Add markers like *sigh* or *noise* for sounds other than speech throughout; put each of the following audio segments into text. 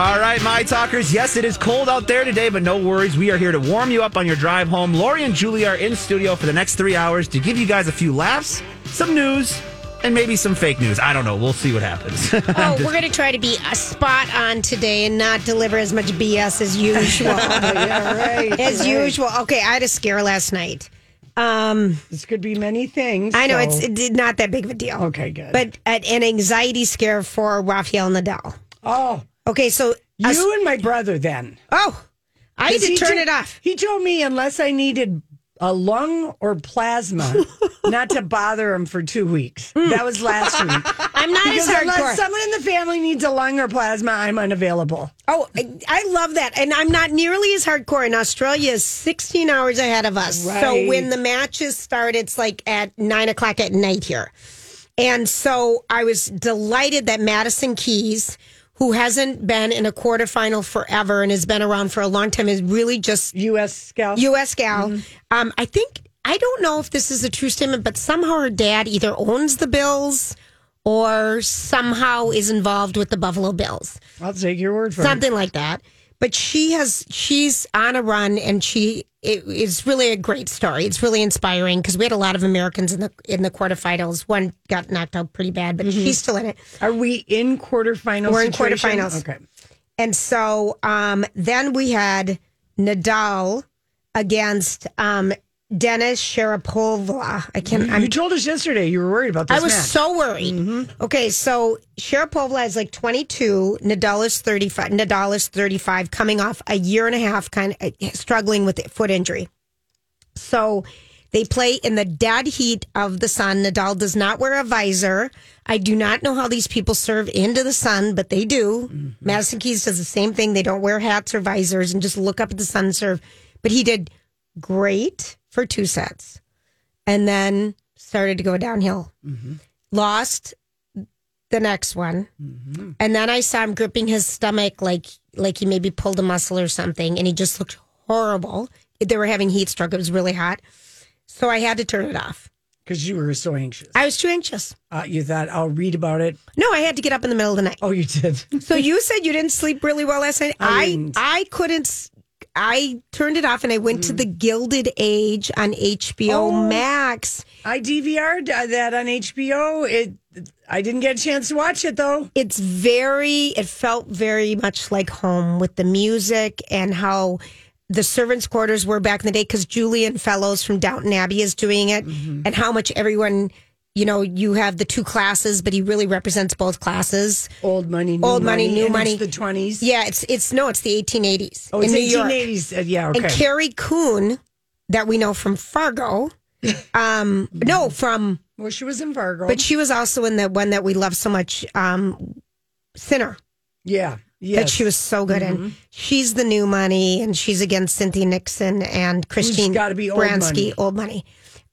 All right, my talkers. Yes, it is cold out there today, but no worries. We are here to warm you up on your drive home. Lori and Julie are in studio for the next three hours to give you guys a few laughs, some news, and maybe some fake news. I don't know. We'll see what happens. Oh, we're going *laughs* to try to be a spot on today and not deliver as much BS as usual. *laughs* yeah, right. as right. usual. Okay, I had a scare last night. Um, This could be many things. I know so- it's it not that big of a deal. Okay, good. But an anxiety scare for Rafael Nadal. oh, Okay, so you and my brother then. oh, I had to turn to- it off. He told me unless I needed a lung or plasma, *laughs* not to bother him for two weeks. Hmm. That was last week. *laughs* I'm not Because as hardcore. unless someone in the family needs a lung or plasma, I'm unavailable. Oh, I, I love that. And I'm not nearly as hardcore. And Australia is 16 hours ahead of us. So when the matches start, it's like at nine o'clock at night here. And so I was delighted that Madison Keys, who hasn't been in a quarterfinal forever and has been around for a long time, is really just U.S. gal. U.S. gal. Um, I think, I don't know if this is a true statement, but somehow her dad either owns the Bills or somehow is involved with the Buffalo Bills I'll take your word for something like that. But she has she's on a run, and she it, it's really a great story. It's really inspiring because we had a lot of Americans in the in the quarterfinals. One got knocked out pretty bad, but she's still in it. Are we in quarterfinals? We're in quarterfinals. Okay. And so um, then we had Nadal against um, Dennis Sharapova. I can't. You I'm told us yesterday you were worried about this I was match. so worried. Mm-hmm. Okay, so Sharapova is like 22, Nadal is 35. Nadal is 35, coming off a year and a half, kind of struggling with foot injury. So they play in the dead heat of the sun. Nadal does not wear a visor. I do not know how these people serve into the sun, but they do. Mm-hmm. Madison Keys does the same thing. They don't wear hats or visors and just look up at the sun and serve. But he did great for two sets and then started to go downhill. Lost the next one, and then I saw him gripping his stomach like like he maybe pulled a muscle or something, and he just looked horrible. They were having heat stroke; it was really hot, so I had to turn it off. because you were so anxious. I was too anxious. Uh, you thought I'll read about it. No, I had to get up in the middle of the night. Oh, you did. So you said you didn't sleep really well last night. I I. I couldn't. I turned it off and I went to the Gilded Age on HBO Oh. Max. I DVR'd uh, that on HBO. It. I didn't get a chance to watch it though. it's very it felt very much like home with the music and how the servants quarters were back in the day because julian fellowes from downton abbey is doing it and how much everyone you know you have the two classes but he really represents both classes Old money, new Old money, new and money. It's the twenties. yeah it's it's no it's the 1880s Oh, it's new york 1880s. Uh, yeah. Okay. and carrie coon that we know from fargo *laughs* um no from well, she was in Fargo. but she was also in the one that we love so much um sinner yeah. Yes. that she was so good in. She's the new money, and she's against Cynthia Nixon and Christine gotta be old Baranski, money. old money.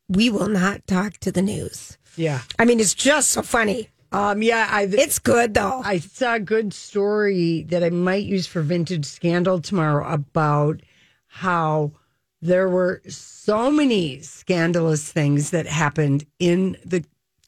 We will not talk to the news. Yeah. I mean, it's just so funny. Um. Yeah. I. It's good though. I saw a good story that I might use for Vintage Scandal tomorrow about how there were so many scandalous things that happened in the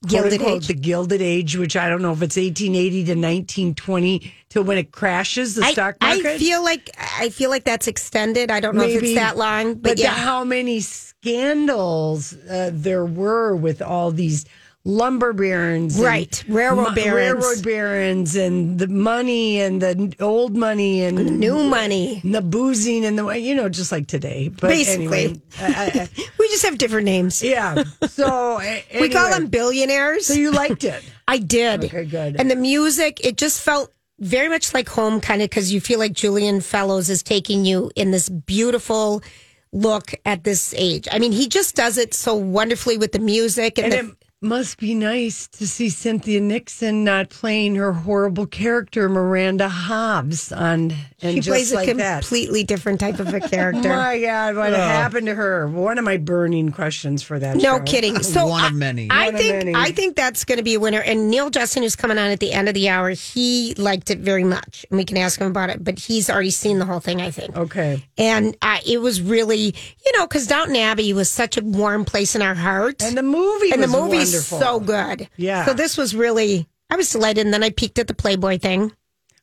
Gilded quote-unquote, Age. the Gilded Age, which I don't know if it's 1880 to 1920 till when it crashes the I, stock I market. feel like I feel like that's extended. I don't know if it's that long, but, but the- yeah, how many scandals uh, there were with all these lumber barons, and Right, railroad barons. railroad barons, and the money and the old money and New money. and the boozing and the way you know just like today. But Basically. anyway, I- I- *laughs* We just have different names. yeah. So *laughs* a- We call them billionaires. So you liked it? *laughs* I did. Okay, good. And the music, it just felt very much like home, kind of, because you feel like Julian Fellowes is taking you in this beautiful look at this age. I mean, he just does it so wonderfully with the music and, And the, it must be nice to see Cynthia Nixon not playing her horrible character Miranda Hobbs on and she just plays like a that. completely different type of a *laughs* character. My God, what happened to her? One of my burning questions for that. No show. kidding. *laughs* So One of many. I One of think many. I think that's going to be a winner. And Neil Justin, who's coming on at the end of the hour, he liked it very much, and we can ask him about it. But he's already seen the whole thing, I think. Okay. And uh, it was really, you know, because Downton Abbey was such a warm place in our hearts. And the movie and the was movie's wonderful. so good. Yeah. So this was really, I was delighted. And then I peeked at the Playboy thing.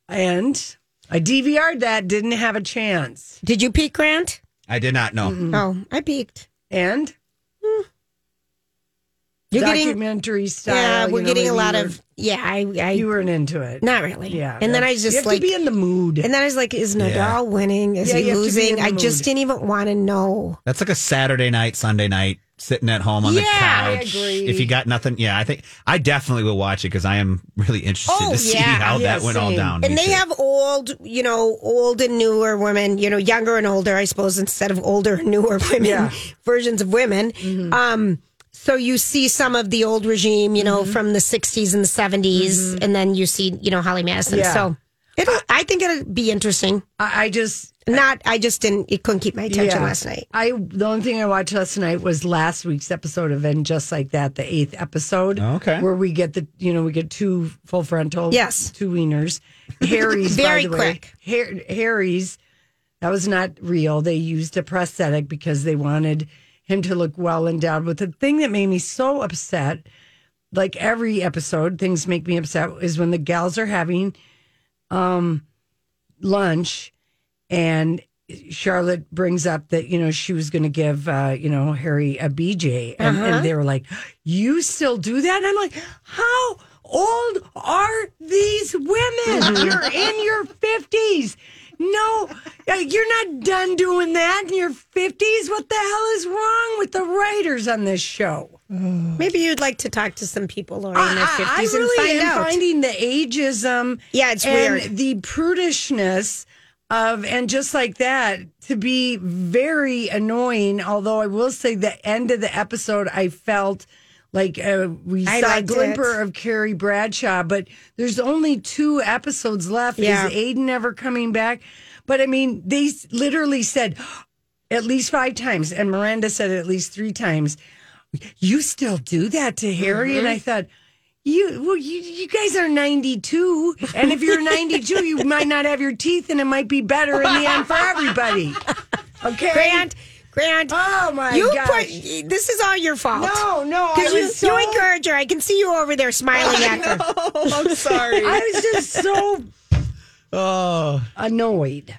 And I DVR'd that, didn't have a chance. Did you peek, Grant? I did not know. Oh, I peeked. And You're getting, documentary style. yeah, we're know, getting a lot you of, yeah, I, I, You weren't into it. not really. Yeah. And then I that's- just you have like, to be in the mood. and then I was like, is Nadal Yeah. winning? Is Yeah, he you have to be in losing? the I just didn't even want to know. That's like a Saturday night, Sunday night, sitting at home on the Yeah, I couch. agree. If you got nothing, yeah, I think I definitely will watch it because I am really interested Oh, to see yeah. how Yeah, that went all down. And they too. have old, you know, old and newer women, you know, younger and older, I suppose, instead of older and newer *laughs* women, Yeah. versions of women. Um, so you see some of the old regime, you know, mm-hmm. from the 60s and the 70s, mm-hmm. and then you see, you know, Holly Madison. Yeah. So it'll, I think it'll be interesting. I, I just Not, I just didn't, it couldn't keep my attention Yeah. last night. I the only thing I watched last night was last week's episode of And Just Like That, the eighth episode. Oh, okay. Where we get the you know, we get two full frontal Yes. two wieners. *laughs* Harry's Very by the way. quick. Har- Harry's that was not real. They used a prosthetic because they wanted him to look well endowed. But the thing that made me so upset, like every episode, things make me upset, is when the gals are having um lunch and Charlotte brings up that you know she was going to give uh, you know Harry a BJ, and, and they were like, "You still do that?" And I'm like, "How old are these women? You're in your fifties. No, uh, you're not done doing that in your fifties. What the hell is wrong with the writers on this show?" Maybe you'd like to talk to some people who are I, in their I- 50s I and really find am out. finding the ageism. Yeah, it's and weird. The prudishness of and just like that to be very annoying. Although I will say, the end of the episode, I felt like uh, we I saw a glimmer it. of Carrie Bradshaw, but there's only two episodes left. Yeah. Is Aiden ever coming back? But I mean, they literally said at least five times, and Miranda said at least three times. You still do that to Harry? Mm-hmm. And I thought, you well, you, you guys are 92, and if you're 92, you might not have your teeth, and it might be better in the end for everybody. *laughs* Okay, Grant, Grant, Oh my god. you gosh. put this is all your fault. No, no, I because you, was so- you encourage her. I can see you over there smiling at her. I'm *laughs* sorry. I was just so oh, annoyed.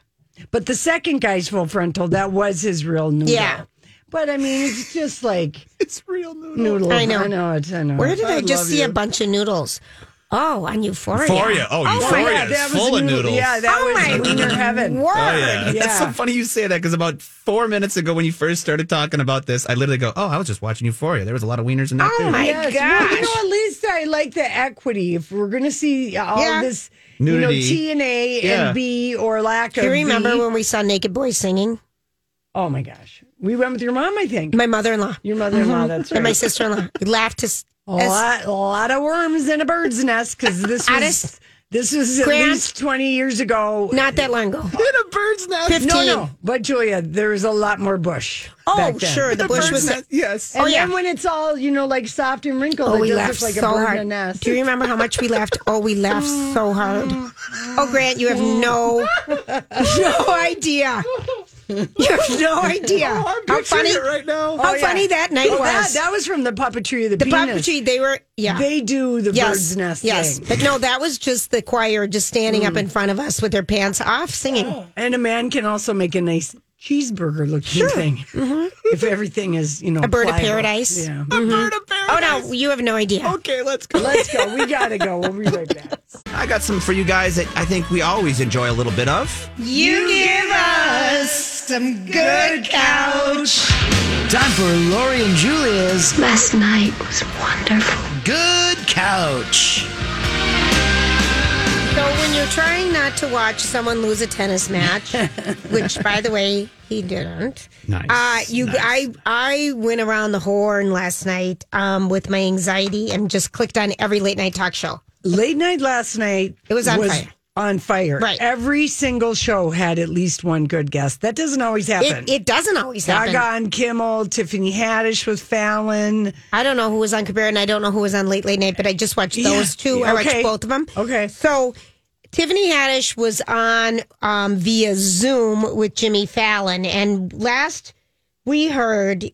But the second guy's full frontal, that was his real noodle. Yeah. But I mean, it's just like it's real noodle. noodle. I know. I know it. I know. Where did I, I just love see a bunch of noodles? Oh, on Euphoria. Euphoria. Oh, Oh, Euphoria yeah, is that was full of noodle- noodles. Yeah, that Oh, was my wiener heaven. Word. Oh yeah. Yeah. that's so funny you say that because about four minutes ago when you first started talking about this, I literally go, "Oh, I was just watching Euphoria. There was a lot of wieners in that Oh, too." my Yes. Well, you know, at least I like the equity. If we're going to see all Yeah. this, Nudity. you know, T and A Yeah. and B or lack Do of you remember B. when we saw Naked Boys singing? Oh my gosh, we went with your mom. I think My mother-in-law your mother-in-law. Mm-hmm. That's right. and my sister-in-law. We laughed to. S- a as- lot, a lot of worms in a bird's nest because this *laughs* was Honest? this was at Grant? least twenty years ago. Not that long ago. in a bird's nest. 15. no, no, but Julia, there was a lot more bush. Oh, back then. sure. The bush was. yes. Oh, and Oh, yeah. then when it's all you know, like soft and wrinkled, Oh, it we does laughed look like so a bird hard. in a nest. Do you remember how much we laughed? Oh, we laughed so hard. Oh, Grant, you have no, *laughs* *laughs* no idea. *laughs* You have no idea oh, I'm how funny. right now. How Oh, yeah. funny that night Oh, was. that was from the puppetry of the, the penis. puppetry, they were. Yeah. They do the yes. bird's nest yes. thing. But no, that was just the choir just standing up mm. in front of us with their pants off singing. And a man can also make a nice cheeseburger looking thing. If everything is, you know, Mm-hmm. A bird of paradise. Yeah. a Bird of paradise. Oh no, you have no idea. Okay, let's go. Let's go. We gotta go. We'll be right back. *laughs* I got some for you guys that I think we always enjoy a little bit of. You give us some good couch. Time for Lori and Julia's Last night was wonderful. Good Couch. So when you're trying not to watch someone lose a tennis match, *laughs* which by the way he didn't, Nice, Uh, you, nice. I, I went around the horn last night um, with my anxiety and just clicked on every late night talk show. Late night last night. It was on fire. On fire. Right. Every single show had at least one good guest. That doesn't always happen. It, it doesn't always happen. Gaga on Kimmel, Tiffany Haddish with Fallon. I don't know who was on Cabrera and I don't know who was on Late Late Night, but I just watched Yeah, those two. I watched both of them. Okay. So Tiffany Haddish was on um, via Zoom with Jimmy Fallon. And last we heard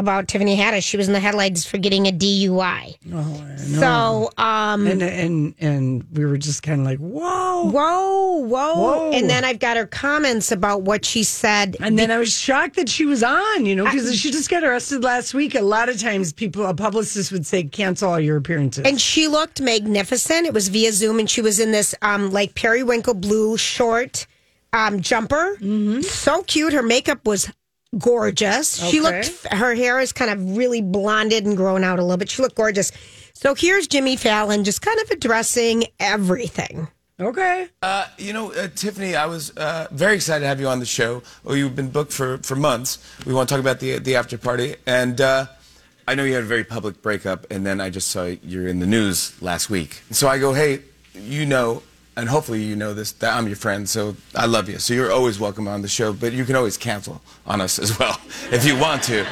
about Tiffany Haddish, she was in the headlines for getting a DUI. Oh, So, um, And and and we were just kind of like, whoa. whoa, whoa, Whoa. And then I've got her comments about what she said. And then I was shocked that she was on, you know, because she just got arrested last week. A lot of times, people, a publicist would say, cancel all your appearances. And she looked magnificent. It was via Zoom, and she was in this um like periwinkle blue short um jumper. Mm-hmm. So cute. Her makeup was gorgeous. She looked. Her hair is kind of really blonded and grown out a little bit. She looked gorgeous. So here's Jimmy Fallon just kind of addressing everything. okay. Uh, you know, uh, Tiffany, I was uh, very excited to have you on the show. Well, you've been booked for, for months. We want to talk about the the after party, and uh, I know you had a very public breakup, and then I just saw you're in the news last week. So I go, hey, you know, and hopefully you know this that I'm your friend, so I love you. So you're always welcome on the show, but you can always cancel on us as well *laughs* if you want to.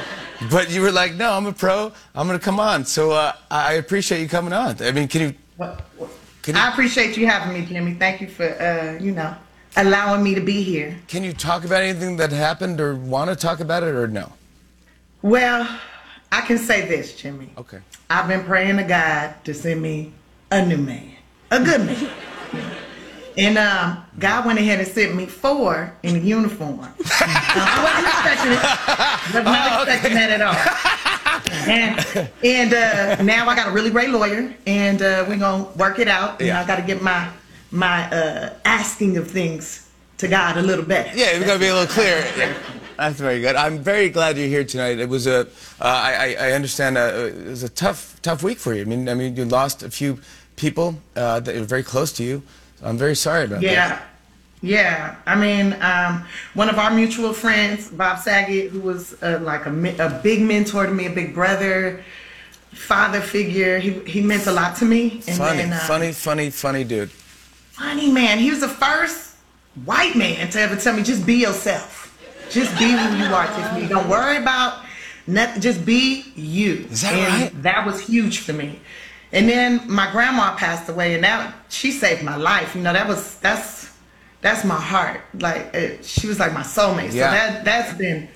But you were like, no, I'm a pro. I'm going to come on. So uh, I appreciate you coming on. I mean, can you? Can you- I appreciate you having me, Jimmy. Thank you for, uh, you know, allowing me to be here. Can you talk about anything that happened or want to talk about it or no? Well, I can say this, Jimmy. Okay. I've been praying to God to send me a new man, a good man. *laughs* And um, God went ahead and sent me four in a uniform. *laughs* Uh, I wasn't expecting it. Was not expecting that at all. And and uh, now I got a really great lawyer, and uh, we're gonna work it out. And I got to get my my uh, asking of things to God a little better. Yeah, we've got to be a little clear. That's very good. I'm very glad you're here tonight. It was a, uh, I, I I understand uh it was a tough, tough week for you. I mean, I mean, you lost a few people uh, that were very close to you. I'm very sorry about Yeah. that. Yeah, I mean, um, one of our mutual friends, Bob Saget, who was uh, like a, a big mentor to me, a big brother, father figure. He he meant a lot to me. And Funny, then, uh, funny, funny, funny dude. funny man. He was the first white man to ever tell me, just be yourself. Just be who you are, Tiffany. Don't worry about nothing. Just be you. Is that and right? That was huge for me. And then my grandma passed away, and that she saved my life. You know, that was that's that's my heart. Like uh, she was like my soulmate. Yeah. So that that's been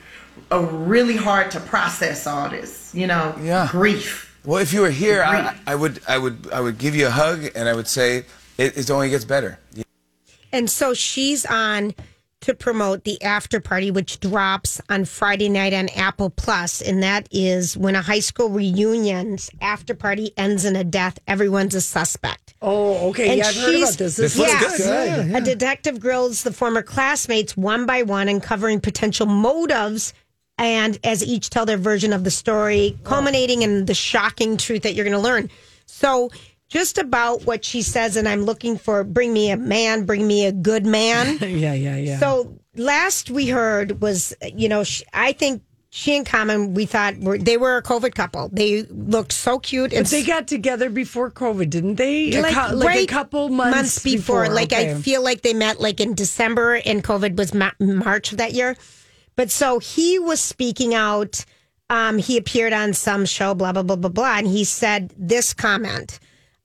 a really hard to process all this. You know, Yeah. grief. Well, if you were here, I, I would, I would, I would give you a hug, and I would say it, it only gets better. And so she's on to promote the after party, which drops on Friday night on Apple Plus, and that is when a high school reunion's after party ends in a death. Everyone's a suspect. Oh, okay. And yeah, I've heard about this. This looks good. good. A detective grills the former classmates one by one, uncovering potential motives. And as each tell their version of the story, culminating in the shocking truth that you're going to learn. So, just about what she says, and I'm looking for bring me a man, bring me a good man. *laughs* Yeah, yeah, yeah. So last we heard was, you know, sh I think she and Common, we thought were, they were a COVID couple. They looked so cute. And but they got together before COVID, didn't they? A like, like right a couple months, before. Like I feel like they met like in December, and COVID was ma- March of that year. But so he was speaking out. Um, he appeared on some show, blah blah blah blah blah, and he said this comment.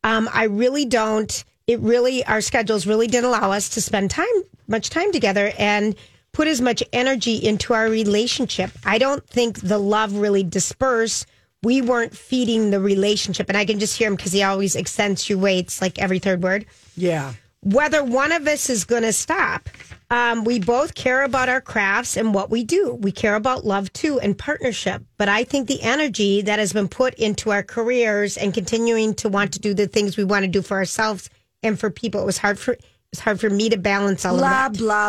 Um, I really don't. It really our schedules really didn't allow us to spend time much time together and put as much energy into our relationship. I don't think the love really dispersed. We weren't feeding the relationship, and I can just hear him because he always accentuates like every third word yeah. whether one of us is going to stop Um, we both care about our crafts and what we do. We care about love too and partnership. But I think the energy that has been put into our careers and continuing to want to do the things we want to do for ourselves and for people, it was hard for it was hard for me to balance all Blah of that. blah.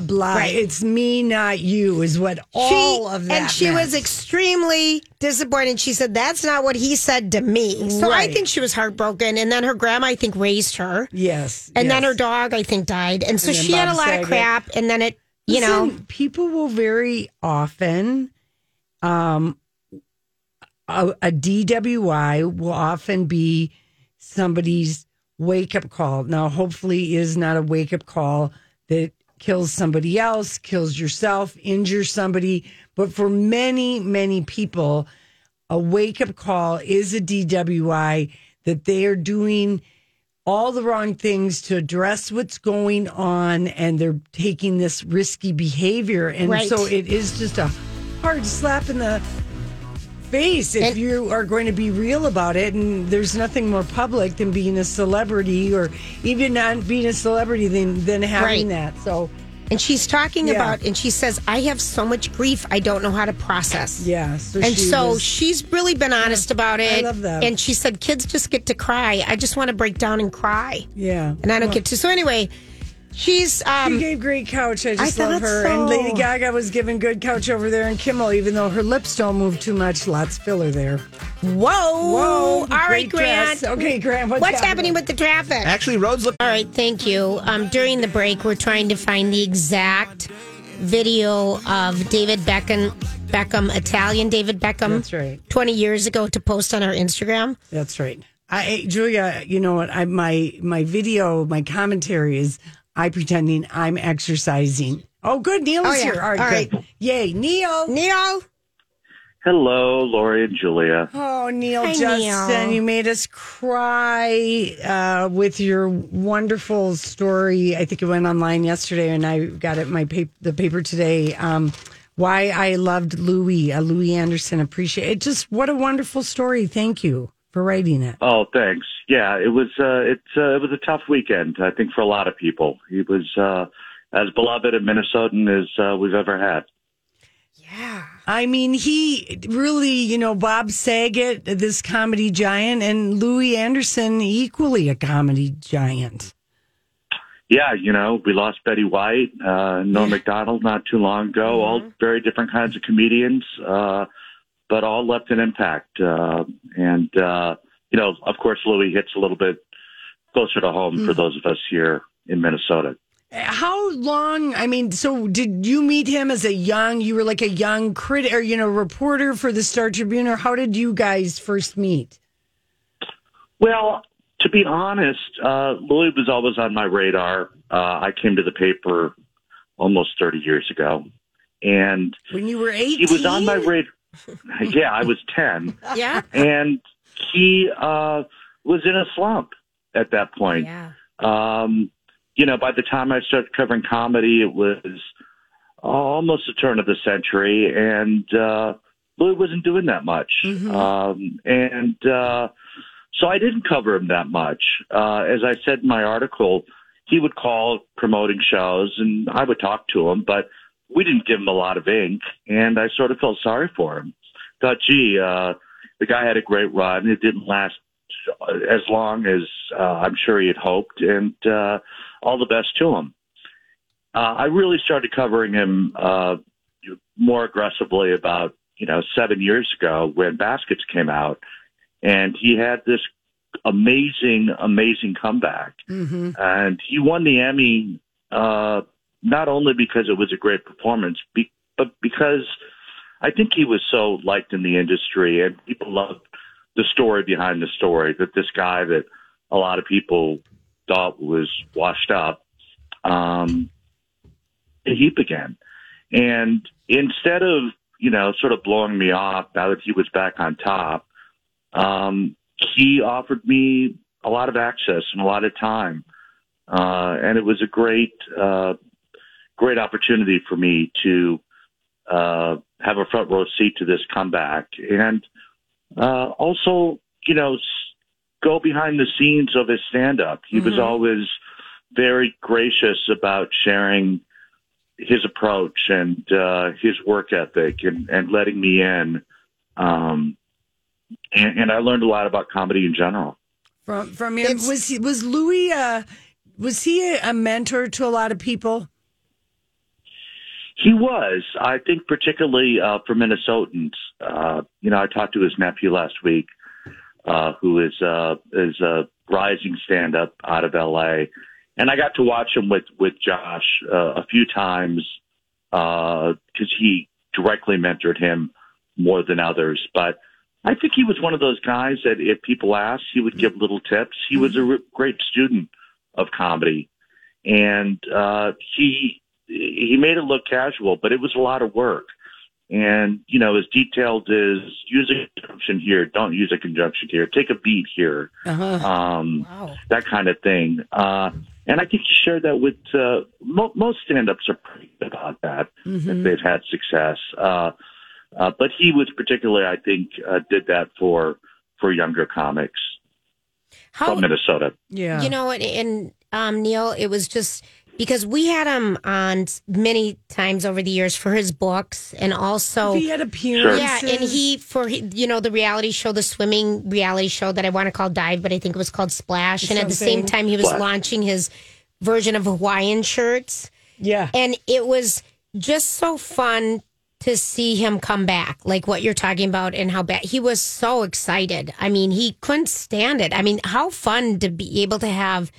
Blah. Right. It's me, not you, is what all she, of that. and she meant. was extremely disappointed. She said, "That's not what he said to me." So I think she was heartbroken. And then her grandma, I think, raised her. Yes. And then her dog, I think, died. And so And she had a lot Saget. of crap. And then it, you know, people will very often, um, a, a DWI will often be somebody's wake up call. Now, hopefully, is not a wake up call that kills somebody else, kills yourself, injures somebody. But for many, many people, a wake up call is a DWI that they are doing all the wrong things to address what's going on and they're taking this risky behavior. And Right. so it is just a hard slap in the face if And- you are going to be real about it. And there's nothing more public than being a celebrity or even not being a celebrity than, than having Right. that. So, and she's talking Yeah. about, and she says, I have so much grief, I don't know how to process. yeah. So And she so was- she's really been honest about it. I love that. And she said, kids just get to cry. I just want to break down and cry. yeah. And I don't get to. So anyway, she's, She um, gave great couch. I just I love her. so. And Lady Gaga was giving good couch over there in Kimmel, even though her lips don't move too much. Lots of filler there. whoa. Whoa, All right, great Grant. dress. Okay, Grant, what's What's happening happening? with the traffic? Actually, roads look. All right, thank you. Um, during the break, we're trying to find the exact video of David Beckham, Beckham, Italian David Beckham. That's right. 20 years ago to post on our Instagram. That's right. I, Julia, you know what? I, my my video, my commentary is I pretending I'm exercising. Oh, good. Neil's Oh, yeah. here. All right, All right. good. Yay, Neil. Neil, Hello, Lori and Julia. Oh, Neil Hi, Justin, Neil. you made us cry uh, with your wonderful story. I think it went online yesterday, and I got it in my paper, the paper today. Um, why I loved Louie, uh, Louie Anderson. Appreciate it. Just what a wonderful story. Thank you for writing it. Oh, thanks. Yeah, it was uh, it uh, it was a tough weekend. I think for a lot of people, he was uh, as beloved a Minnesotan as uh, we've ever had. Yeah, I mean, he really, you know, Bob Saget, this comedy giant, and Louie Anderson, equally a comedy giant. Yeah, you know, we lost Betty White, uh, Norm Macdonald not too long ago. All very different kinds of comedians, uh, but all left an impact. Uh, and uh, you know, of course, Louie hits a little bit closer to home for those of us here in Minnesota. How long? I mean, so did you meet him as a young? You were like a young critic, or you know, reporter for the Star Tribune, or how did you guys first meet? Well, to be honest, uh, Louie was always on my radar. Uh, I came to the paper almost 30 years ago, and When you were 18, he was on my radar. *laughs* yeah, I was 10, yeah, and he uh, was in a slump at that point. yeah, Um, you know, by the time I started covering comedy, it was almost the turn of the century, and uh, Louie wasn't doing that much. Um, and uh, so I didn't cover him that much. Uh, as I said in my article, he would call promoting shows, and I would talk to him, but we didn't give him a lot of ink, and I sort of felt sorry for him. Thought, gee, uh, the guy had a great run. It didn't last as long as uh, I'm sure he had hoped, and uh, all the best to him. uh, I really started covering him uh, more aggressively about you know seven years ago when Baskets came out, and he had this amazing, amazing comeback, Mm-hmm. and he won the Emmy uh, not only because it was a great performance, be, but because I think he was so liked in the industry, and people loved the story behind the story. That this guy that a lot of people thought was washed up, um, he again. and instead of you know sort of blowing me off now that he was back on top, um, he offered me a lot of access and a lot of time, uh, and it was a great uh, great opportunity for me to uh, have a front row seat to this comeback, and uh, also, you know, go behind the scenes of his stand up. He was Mhm. always very gracious about sharing his approach and uh, his work ethic and, and letting me in. Um, and, and I learned a lot about comedy in general. From from him was he was Louie uh was he a, a mentor to a lot of people? He was, I think, particularly uh, for Minnesotans. Uh, you know, I talked to his nephew last week, uh, who is uh, is a rising stand up out of L.A. And I got to watch him with with Josh uh, a few times because he directly mentored him more than others. But I think he was one of those guys that if people asked, he would give little tips. He was a re- great student of comedy, and uh, he he made it look casual, but it was a lot of work. And you know, as detailed as use a conjunction here, don't use a conjunction here, take a beat here, Uh-huh. um, that kind of thing. Uh, and I think you shared that with uh, mo- most stand-ups are pretty good about that if Mhm. they've had success. Uh, uh, but he was particularly, I think, uh, did that for for younger comics How from Minnesota. Yeah. You know, and, and um, Neil, it was just because we had him on many times over the years for his books and also He had appearances. Yeah, and he for you know the reality show, the swimming reality show that I want to call Dive, but I think it was called Splash. And at the same time, he was Splash. launching his version of Hawaiian shirts. Yeah, and it was just so fun to see him come back, like what you're talking about, and how bad he was so excited. I mean, he couldn't stand it. I mean, how fun to be able to have,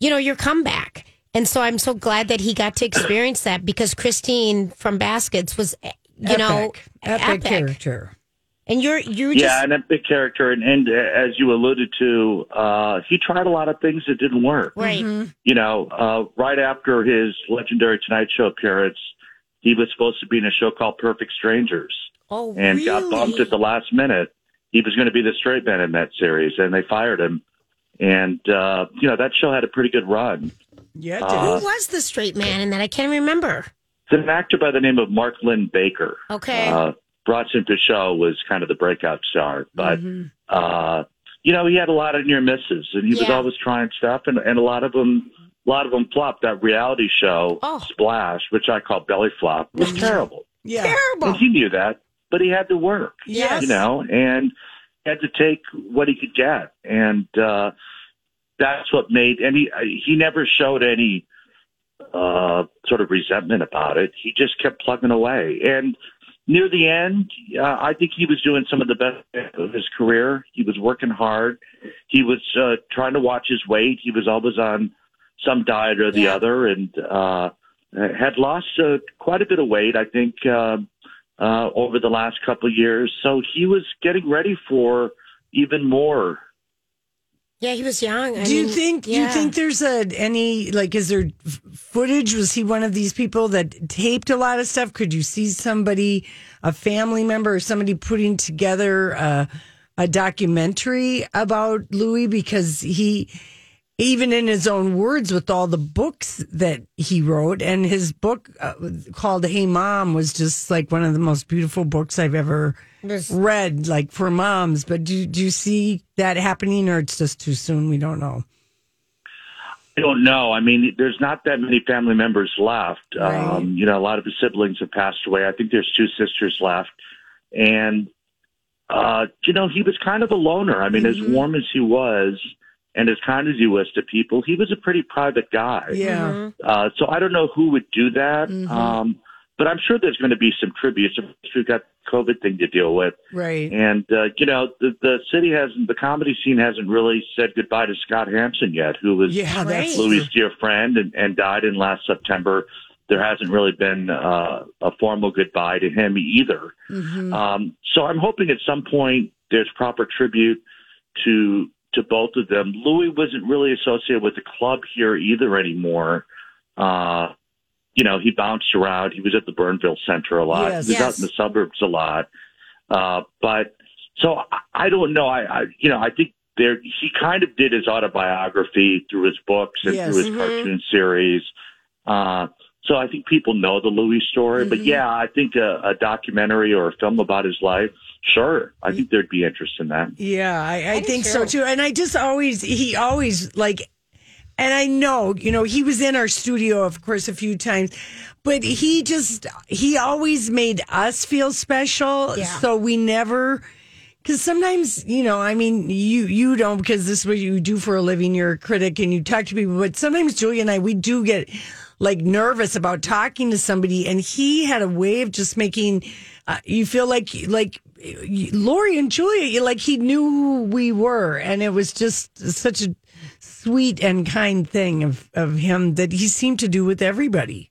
you know, your comeback. And so I'm so glad that he got to experience that because Christine from Baskets was, eh, you know, Epic epic. character. And you're you're just yeah, an epic character, and, and uh, as you alluded to, uh, he tried a lot of things that didn't work. right. You know, uh, right after his legendary Tonight Show appearance, he was supposed to be in a show called Perfect Strangers, Oh, and got bumped at the last minute. He was going to be the straight man in that series, and they fired him. And uh, you know that show had a pretty good run. Yeah, Uh, Who was the straight man in that? I can't remember. It's an actor by the name of Mark Linn-Baker. Okay. Uh, Bronson Pinchot was kind of the breakout star, but uh, you know he had a lot of near misses, and he was always trying stuff, and, and a lot of them, a lot of them flopped. That reality show Oh. Splash, which I call belly flop, was terrible, Yeah. Terrible. and he knew that, but he had to work, Yes. you know, and had to take what he could get, and uh, that's what made. And he he never showed any uh, sort of resentment about it. He just kept plugging away. And near the end, uh, I think he was doing some of the best of his career. He was working hard. He was uh, trying to watch his weight. He was always on some diet or the Yeah. other, and uh, had lost uh, quite a bit of weight. I think uh, uh, over the last couple of years. So he was getting ready for even more Yeah, he was young. I do you mean, think? Do you think there's a any like? Is there footage? Was he one of these people that taped a lot of stuff? Could you see somebody, a family member, or somebody putting together a, a documentary about Louie because he, even in his own words, with all the books that he wrote, and his book uh, called "Hey Mom" was just like one of the most beautiful books I've ever There's- read, like for moms. But do do you see that happening, or it's just too soon? We don't know. I don't know. I mean, there's not that many family members left. Right. Um, you know, a lot of his siblings have passed away. I think there's two sisters left. And, uh, you know, he was kind of a loner. I mean, as warm as he was and as kind as he was to people, he was a pretty private guy. Yeah. Uh, so I don't know who would do that. Mhm. Um, but I'm sure there's going to be some tributes. We've got COVID thing to deal with. Right. And uh, you know, the the city hasn't, the comedy scene hasn't really said goodbye to Scott Hansen yet, who was Yeah, that's Louie's dear friend and, and died in last September. There hasn't really been uh, a formal goodbye to him either. Mhm. Um, so I'm hoping at some point there's proper tribute to to both of them. Louie wasn't really associated with the club here either anymore. Uh, you know, he bounced around. He was at the Burnsville Center a lot. Yes. he was out in the suburbs a lot. Uh, but so I, I don't know. I, I you know I think there he kind of did his autobiography through his books and Yes. through his Mhm. cartoon series. Uh, so I think people know the Louie story. But Mm-hmm. yeah, I think a, a documentary or a film about his life. Sure, I think there'd be interest in that. Yeah, I, I do think so too. too. And I just always, he always like, and I know, you know, he was in our studio, of course, a few times, but he just, he always made us feel special. Yeah. So we never, because sometimes, you know, I mean, you you don't because this is what you do for a living. You're a critic and you talk to people, but sometimes Julia and I, we do get like nervous about talking to somebody, and he had a way of just making uh, you feel like like Lori and Julia, like he knew who we were, and it was just such a sweet and kind thing of of him that he seemed to do with everybody.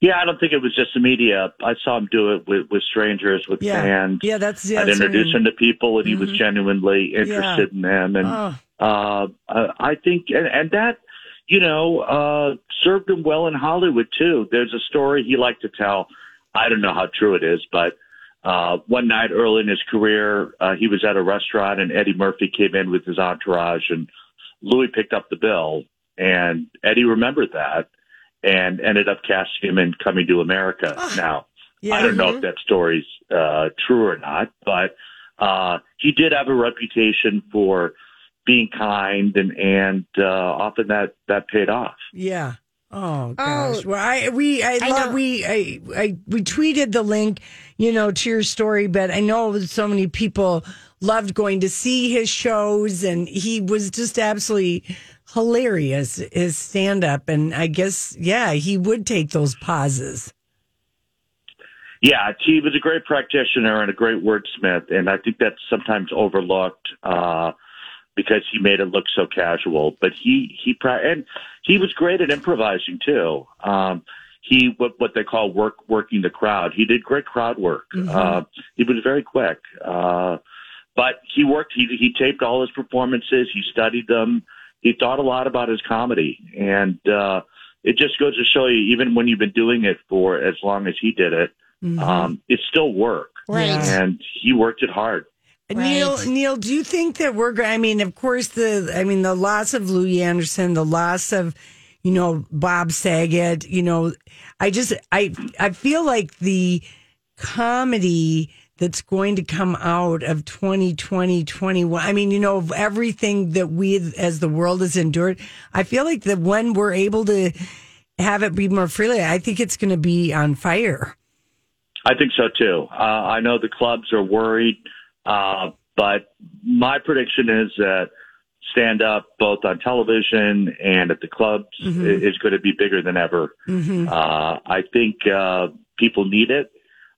Yeah, I don't think it was just the media. I saw him do it with, with strangers, with Yeah. fans. Yeah, that's- yeah, I'd that's what I mean. him to people, and he was Mhm. genuinely interested in them. And Oh. uh, uh, I think, and, and that, you know, uh, served him well in Hollywood too. There's a story he liked to tell. I don't know how true it is, but uh, one night early in his career, uh, he was at a restaurant, and Eddie Murphy came in with his entourage, and Louie picked up the bill, and Eddie remembered that and ended up casting him in Coming to America. now, Yeah. I don't know Mhm. if that story's uh, true or not, but uh, he did have a reputation for being kind, and and uh, often that that paid off. Yeah. Oh gosh. well, I we I, love we I, I we tweeted the link, you know, to your story, but I know so many people loved going to see his shows, and he was just absolutely hilarious his stand up, and I guess yeah, he would take those pauses. Yeah, he was a great practitioner and a great wordsmith, and I think that's sometimes overlooked uh, because he made it look so casual. But he he and he was great at improvising too. Um, he what what they call work working the crowd. He did great crowd work. Mhm. Uh, he was very quick, uh, but he worked. He he taped all his performances. He studied them. He thought a lot about his comedy, and uh, it just goes to show you, even when you've been doing it for as long as he did it, um, it's still work. Right. And he worked it hard. Neil, Neil, do you think that we're? go- I mean, of course, the I mean, the loss of Louie Anderson, the loss of, you know, Bob Saget. You know, I just I I feel like the comedy that's going to come out of 2020 21 i mean you know of everything that we as the world has endured i feel like that when we're able to have it be more freely i think it's going to be on fire I think so too. Uh, I know the clubs are worried, uh, but my prediction is that stand up both on television and at the clubs Mhm. is going to be bigger than ever. Mhm. Uh, I think uh, people need it.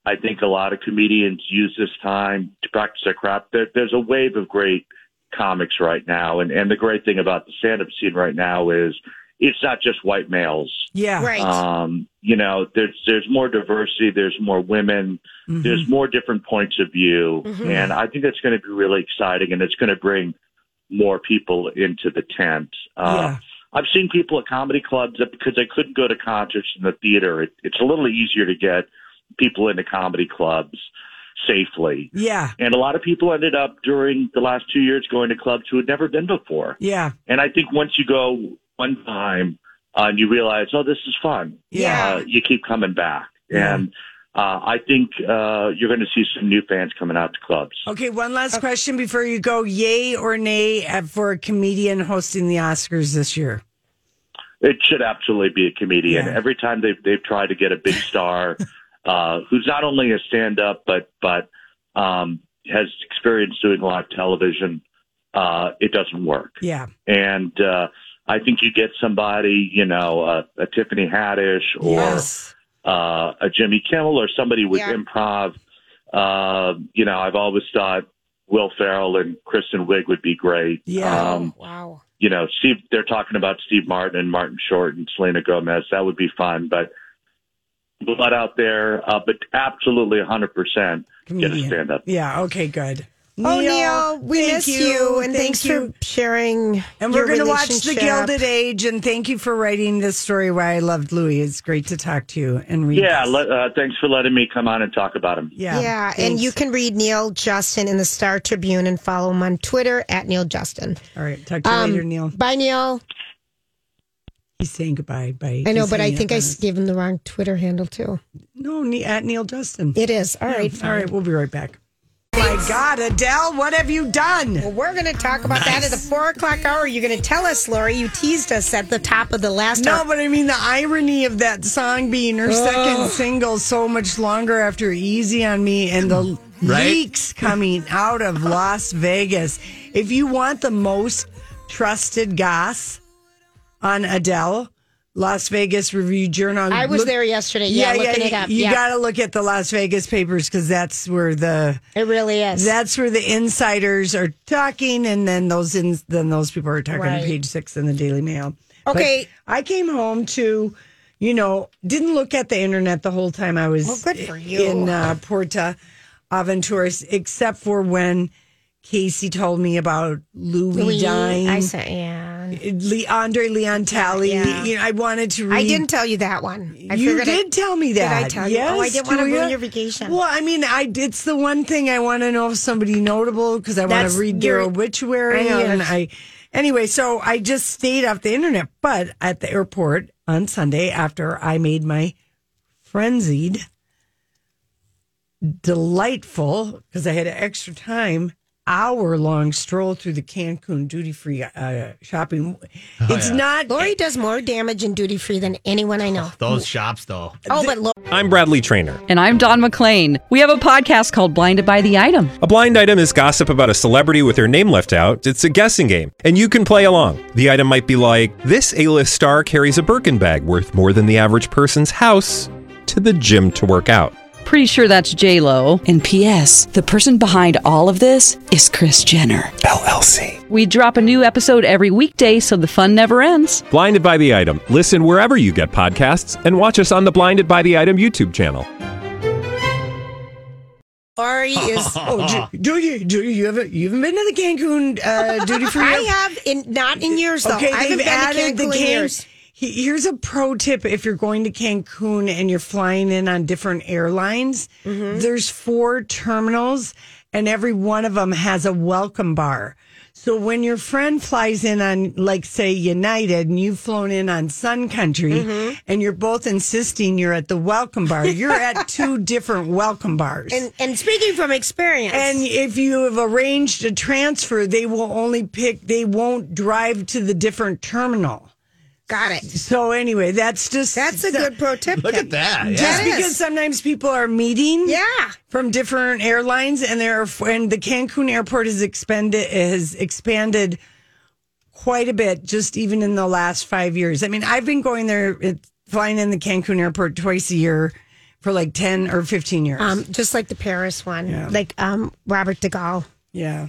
I think a lot of comedians use this time to practice their craft. There, there's a wave of great comics right now, and, and the great thing about the stand-up scene right now is it's not just white males. Yeah. Right. Um, you know, there's there's more diversity. There's more women. Mm-hmm. There's more different points of view, Mhm. and I think that's going to be really exciting, and it's going to bring more people into the tent. Uh, Yeah. I've seen people at comedy clubs that because they couldn't go to concerts in the theater, it, it's a little easier to get people into comedy clubs safely. yeah And a lot of people ended up during the last two years going to clubs who had never been before. yeah And I think once you go one time uh, and you realize, oh, this is fun, Yeah. uh, you keep coming back. Yeah. And uh, I think uh, you're going to see some new fans coming out to clubs. Okay, one last question before you go. Yay or nay uh, for a comedian hosting the Oscars this year? It should absolutely be a comedian. Every time they've they've tried to get a big star *laughs* uh, who's not only a stand up but but um, has experience doing live television, uh, it doesn't work. Yeah. And uh, I think you get somebody, you know, uh, a Tiffany Haddish or Yes. uh, a Jimmy Kimmel or somebody with Yeah. improv. Uh, you know, I've always thought Will Ferrell and Kristen Wiig would be great. Yeah. Um, Wow. you know, Steve, they're talking about Steve Martin and Martin Short and Selena Gomez. That would be fun, but blood out there, uh, but absolutely 100% get a stand up. Yeah. Okay. Good. Oh, Neal, we thank miss you, and Thank thanks you. for sharing. And we're going to watch The. Gilded Age. And thank you for writing this story why I loved Louie. It's great to talk to you and read. Yeah, this. let, uh, thanks for letting me come on and talk about him. yeah. Yeah, and you can read Neal Justin in the Star Tribune and follow him on Twitter at Neal Justin. All right. Talk to you Um, later, Neal. Bye, Neal. He's saying goodbye. Bye. I know, He's but I think I us. gave him the wrong Twitter handle too. No, Ne- at Neal Justin. It is. All right. All right. We'll be right back. My God, Adele, what have you done? Well, we're going to talk about that at the four o'clock hour. You're going to tell us, Lori. You teased us at the top of the last No, hour. but I mean the irony of that song being her second single so much longer after Easy on Me and the Right? leaks coming out of Las Vegas. If you want the most trusted goss on Adele, Las Vegas Review Journal. I was look- there yesterday. Yeah, looking it up. You yeah, got to look at the Las Vegas papers because that's where the it really is. that's where the insiders are talking, and then those in, then those people are talking Right. to page six in the Daily Mail. But Okay. I came home to, you know, didn't look at the internet the whole time I was Well, good for you. in uh, Puerto Aventuras, except for when Casey told me about Louie, Louie, dying. I said, yeah. Uh, Le- Andre Leon Talley. Yeah. You know, I wanted to read. I didn't tell you that one. I you figured I- did tell me that. Did I tell you? Oh, I didn't want to ruin your vacation. Well, I mean, I it's the one thing I want to know if somebody notable because I want to read their obituary and I. Anyway, so I just stayed off the internet, but at the airport on Sunday after I made my frenzied, delightful because I had extra time. Hour long stroll through the Cancun duty free uh, shopping. it's yeah. not Lori does more damage in duty free than anyone I know. *laughs* Those shops, though. Oh, but Lori. I'm Bradley Trainer. And I'm Don McClain. We have a podcast called Blinded by the Item. A blind item is gossip about a celebrity with their name left out. It's a guessing game, and you can play along. The item might be like this: A-list star carries a Birkin bag worth more than the average person's house to the gym to work out. Pretty sure that's J Lo. And P.S. The person behind all of this is Kris Jenner. LLC. We drop a new episode every weekday, so the fun never ends. Blinded by the item. Listen wherever you get podcasts, and watch us on the Blinded by the Item YouTube channel. Lori *laughs* is. Oh, do, do you do you you haven't you haven't been to the Cancun uh, *laughs* duty free? I have in not in years though. Okay, I haven't they've been to added the Cancun in Can- years. He- Here's a pro tip: if you're going to Cancun and you're flying in on different airlines, Mm-hmm. there's four terminals, and every one of them has a welcome bar. So when your friend flies in on, like, say, United, and you've flown in on Sun Country, Mm-hmm. and you're both insisting you're at the welcome bar, you're at *laughs* two different welcome bars. And and speaking from experience, And if you have arranged a transfer, they will only pick, they won't drive to the different terminal. Got it. So anyway, that's just That's a good pro tip. Look at that. Just Yeah. Because sometimes people are meeting Yeah. from different airlines, and they're and the Cancun airport has expanded has expanded quite a bit, just even in the last five years. I mean, I've been going there, flying in the Cancun airport twice a year for like ten or fifteen years. Um, just like the Paris one, Yeah. like um Robert De Gaulle. yeah,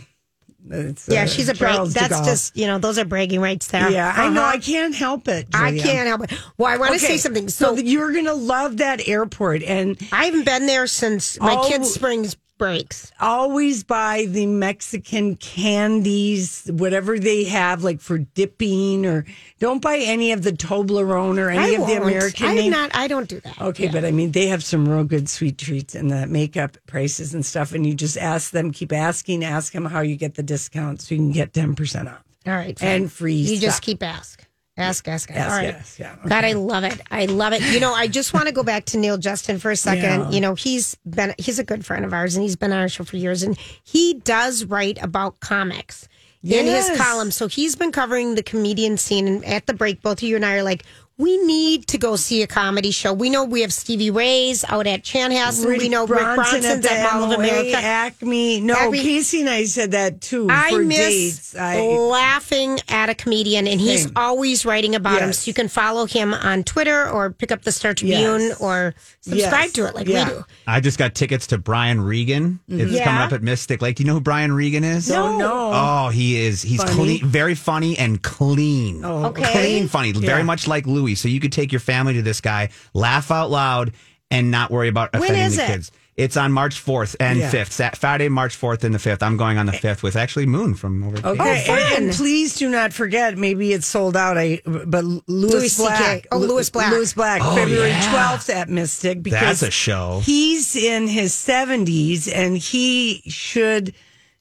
It's, Yeah, uh, she's a brag. Charles That's just you know those are bragging rights there. Yeah, I know. Uh-huh. I can't help it. I can't help it. Well, I want to Okay, say something. So, So, you're gonna love that airport, and I haven't been there since my Oh. kids' spring breaks. always buy the Mexican candies, whatever they have, like for dipping, or don't buy any of the Toblerone or any I of the won't. American. I'm not. I don't do that. Okay, but I mean, they have some real good sweet treats and the makeup prices and stuff. And you just ask them, keep asking, ask them how you get the discount so you can get 10% off. All right, And free You just keep ask, ask, ask. Ask, All right. ask, yeah, God, I love it. I love it. You know, I just want to go back to Neal Justin for a second. Yeah. You know, he's been he's a good friend of ours, and he's been on our show for years, and he does write about comics. In his column. So he's been covering the comedian scene. And at the break, both of you and I are like, we need to go see a comedy show. We know we have Stevie Ray's out at Chanhassen. we know Rick Bronson's the at Mall of MOA, America. Acme. No, Every- Casey and I said that too. I miss dates. I, laughing at a comedian, and he's Same. always writing about him. So you can follow him on Twitter or pick up the Star Tribune Yes. or subscribe Yes. to it like Yeah. we do. I just got tickets to Brian Regan. Mm-hmm. It's Yeah. coming up at Mystic Lake. Do you know who Brian Regan is? No. No. Oh, he is. He's Funny? clean, very funny and clean. Oh, Okay. Clean, funny, very much like Louie. So you could take your family to this guy, laugh out loud, and not worry about offending is the it? kids. It's on March 4th and Yeah. 5th. Sat- Friday, March 4th and the 5th. I'm going on the eh. 5th with actually Moon from over at Okay, oh, Kansas. and, and please do not forget. Maybe it's sold out. I but Louis, Louis CK. Black. Oh, Lu- Lewis Black. Lewis Black. Oh, February yeah. twelfth at Mystic. Because That's a show. He's in his seventies and he should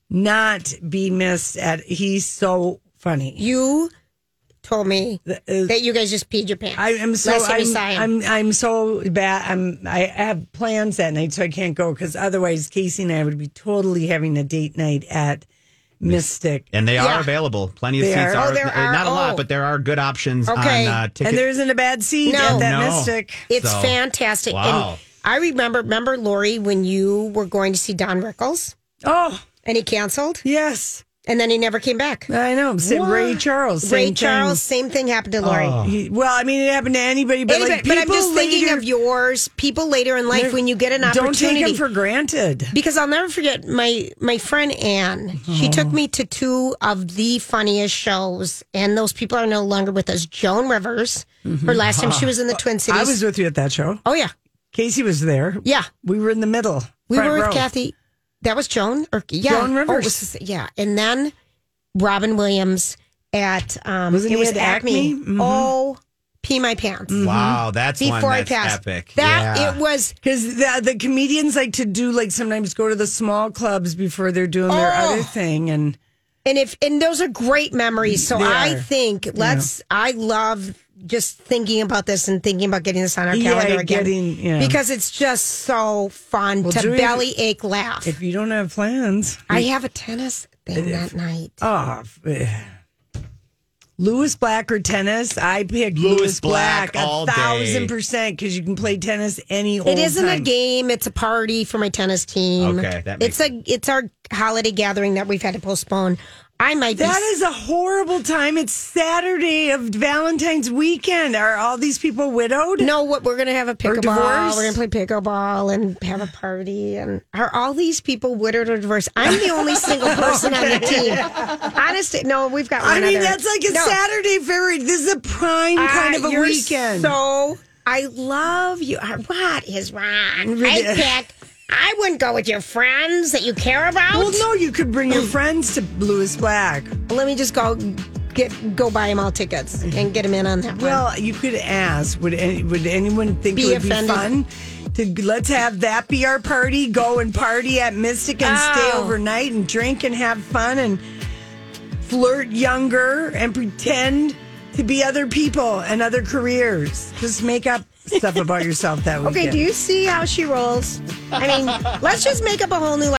not be missed. At he's so funny. You told me uh, that you guys just peed your pants. I am so Last I'm. I'm I'm so bad. I'm I have plans that night, so I can't go because otherwise Casey and I would be totally having a date night at Mystic. And they Yeah. are available. Plenty of They seats are? are. Oh, there uh, Not a are? lot, Oh. but there are good options Okay. on uh, ticket. And there isn't a bad seat No. at that No. Mystic. It's So- fantastic. Wow. And I remember, remember Lori when you were going to see Don Rickles Oh and he canceled, yes, and then he never came back. I know. Same Ray Charles. Ray same Charles, thing. same thing happened to Lori. Oh. He- well, I mean, it happened to anybody, but Anyway, like but I'm just thinking of yours. People later in life when you get an opportunity, Don't take them for granted. because I'll never forget my my friend Anne. She took oh. me to two of the funniest shows, and those people are no longer with us. Joan Rivers, her mm-hmm. last time she was in the *laughs* Twin Cities. I was with you at that show. oh yeah, Casey was there. yeah. We were in the middle. We were with row. Kathy. That was Joan or yeah, Joan Oh, Rivers. was yeah, and then Robin Williams at um, Wasn't it he was at Acme. Acme? Mhm. Oh, pee my pants. Wow, that's one Before I passed, epic. that yeah. it was Because the, the comedians like to do like sometimes go to the small clubs before they're doing their Oh. other thing, and And if and those are great memories. So They I are. think let's. I love just thinking about this and thinking about getting this on our Yeah, calendar again getting- yeah. because it's just so fun Well, to Julie, belly ache laugh. if you don't have plans, I have a tennis thing that night. Oh, eh. Lewis Black or tennis? I pick Lewis Lewis Black Black, all a day. thousand percent because you can play tennis any old It isn't a game; it's a party for my tennis team. Okay, that it's makes a it's our holiday gathering that we've had to postpone. I might That be is a horrible time. It's Saturday of Valentine's weekend. Are all these people widowed? No, what we're gonna have a pickleball. We're gonna play pickleball and have a party. And are all these people widowed or divorced? I'm the only single *laughs* person on the team. Honestly, no, we've got. One I mean, other. that's like a No. Saturday very. This is a prime kind Ah, of a weekend. So I love you. Uh, What is wrong? *laughs* I pick. I wouldn't go with your friends that you care about. well, no, you could bring your friends to Lewis Black. Let me just go get go buy them all tickets and get them in on that. one. Well, you could ask. Would any, would anyone think Be it would offended? be fun? To let's have that be our party. Go and party at Mystic and stay Oh. overnight and drink and have fun and flirt younger and pretend to be other people and other careers. Just make up stuff about yourself that weekend. okay, do you see how she rolls? I mean, let's just make up a whole new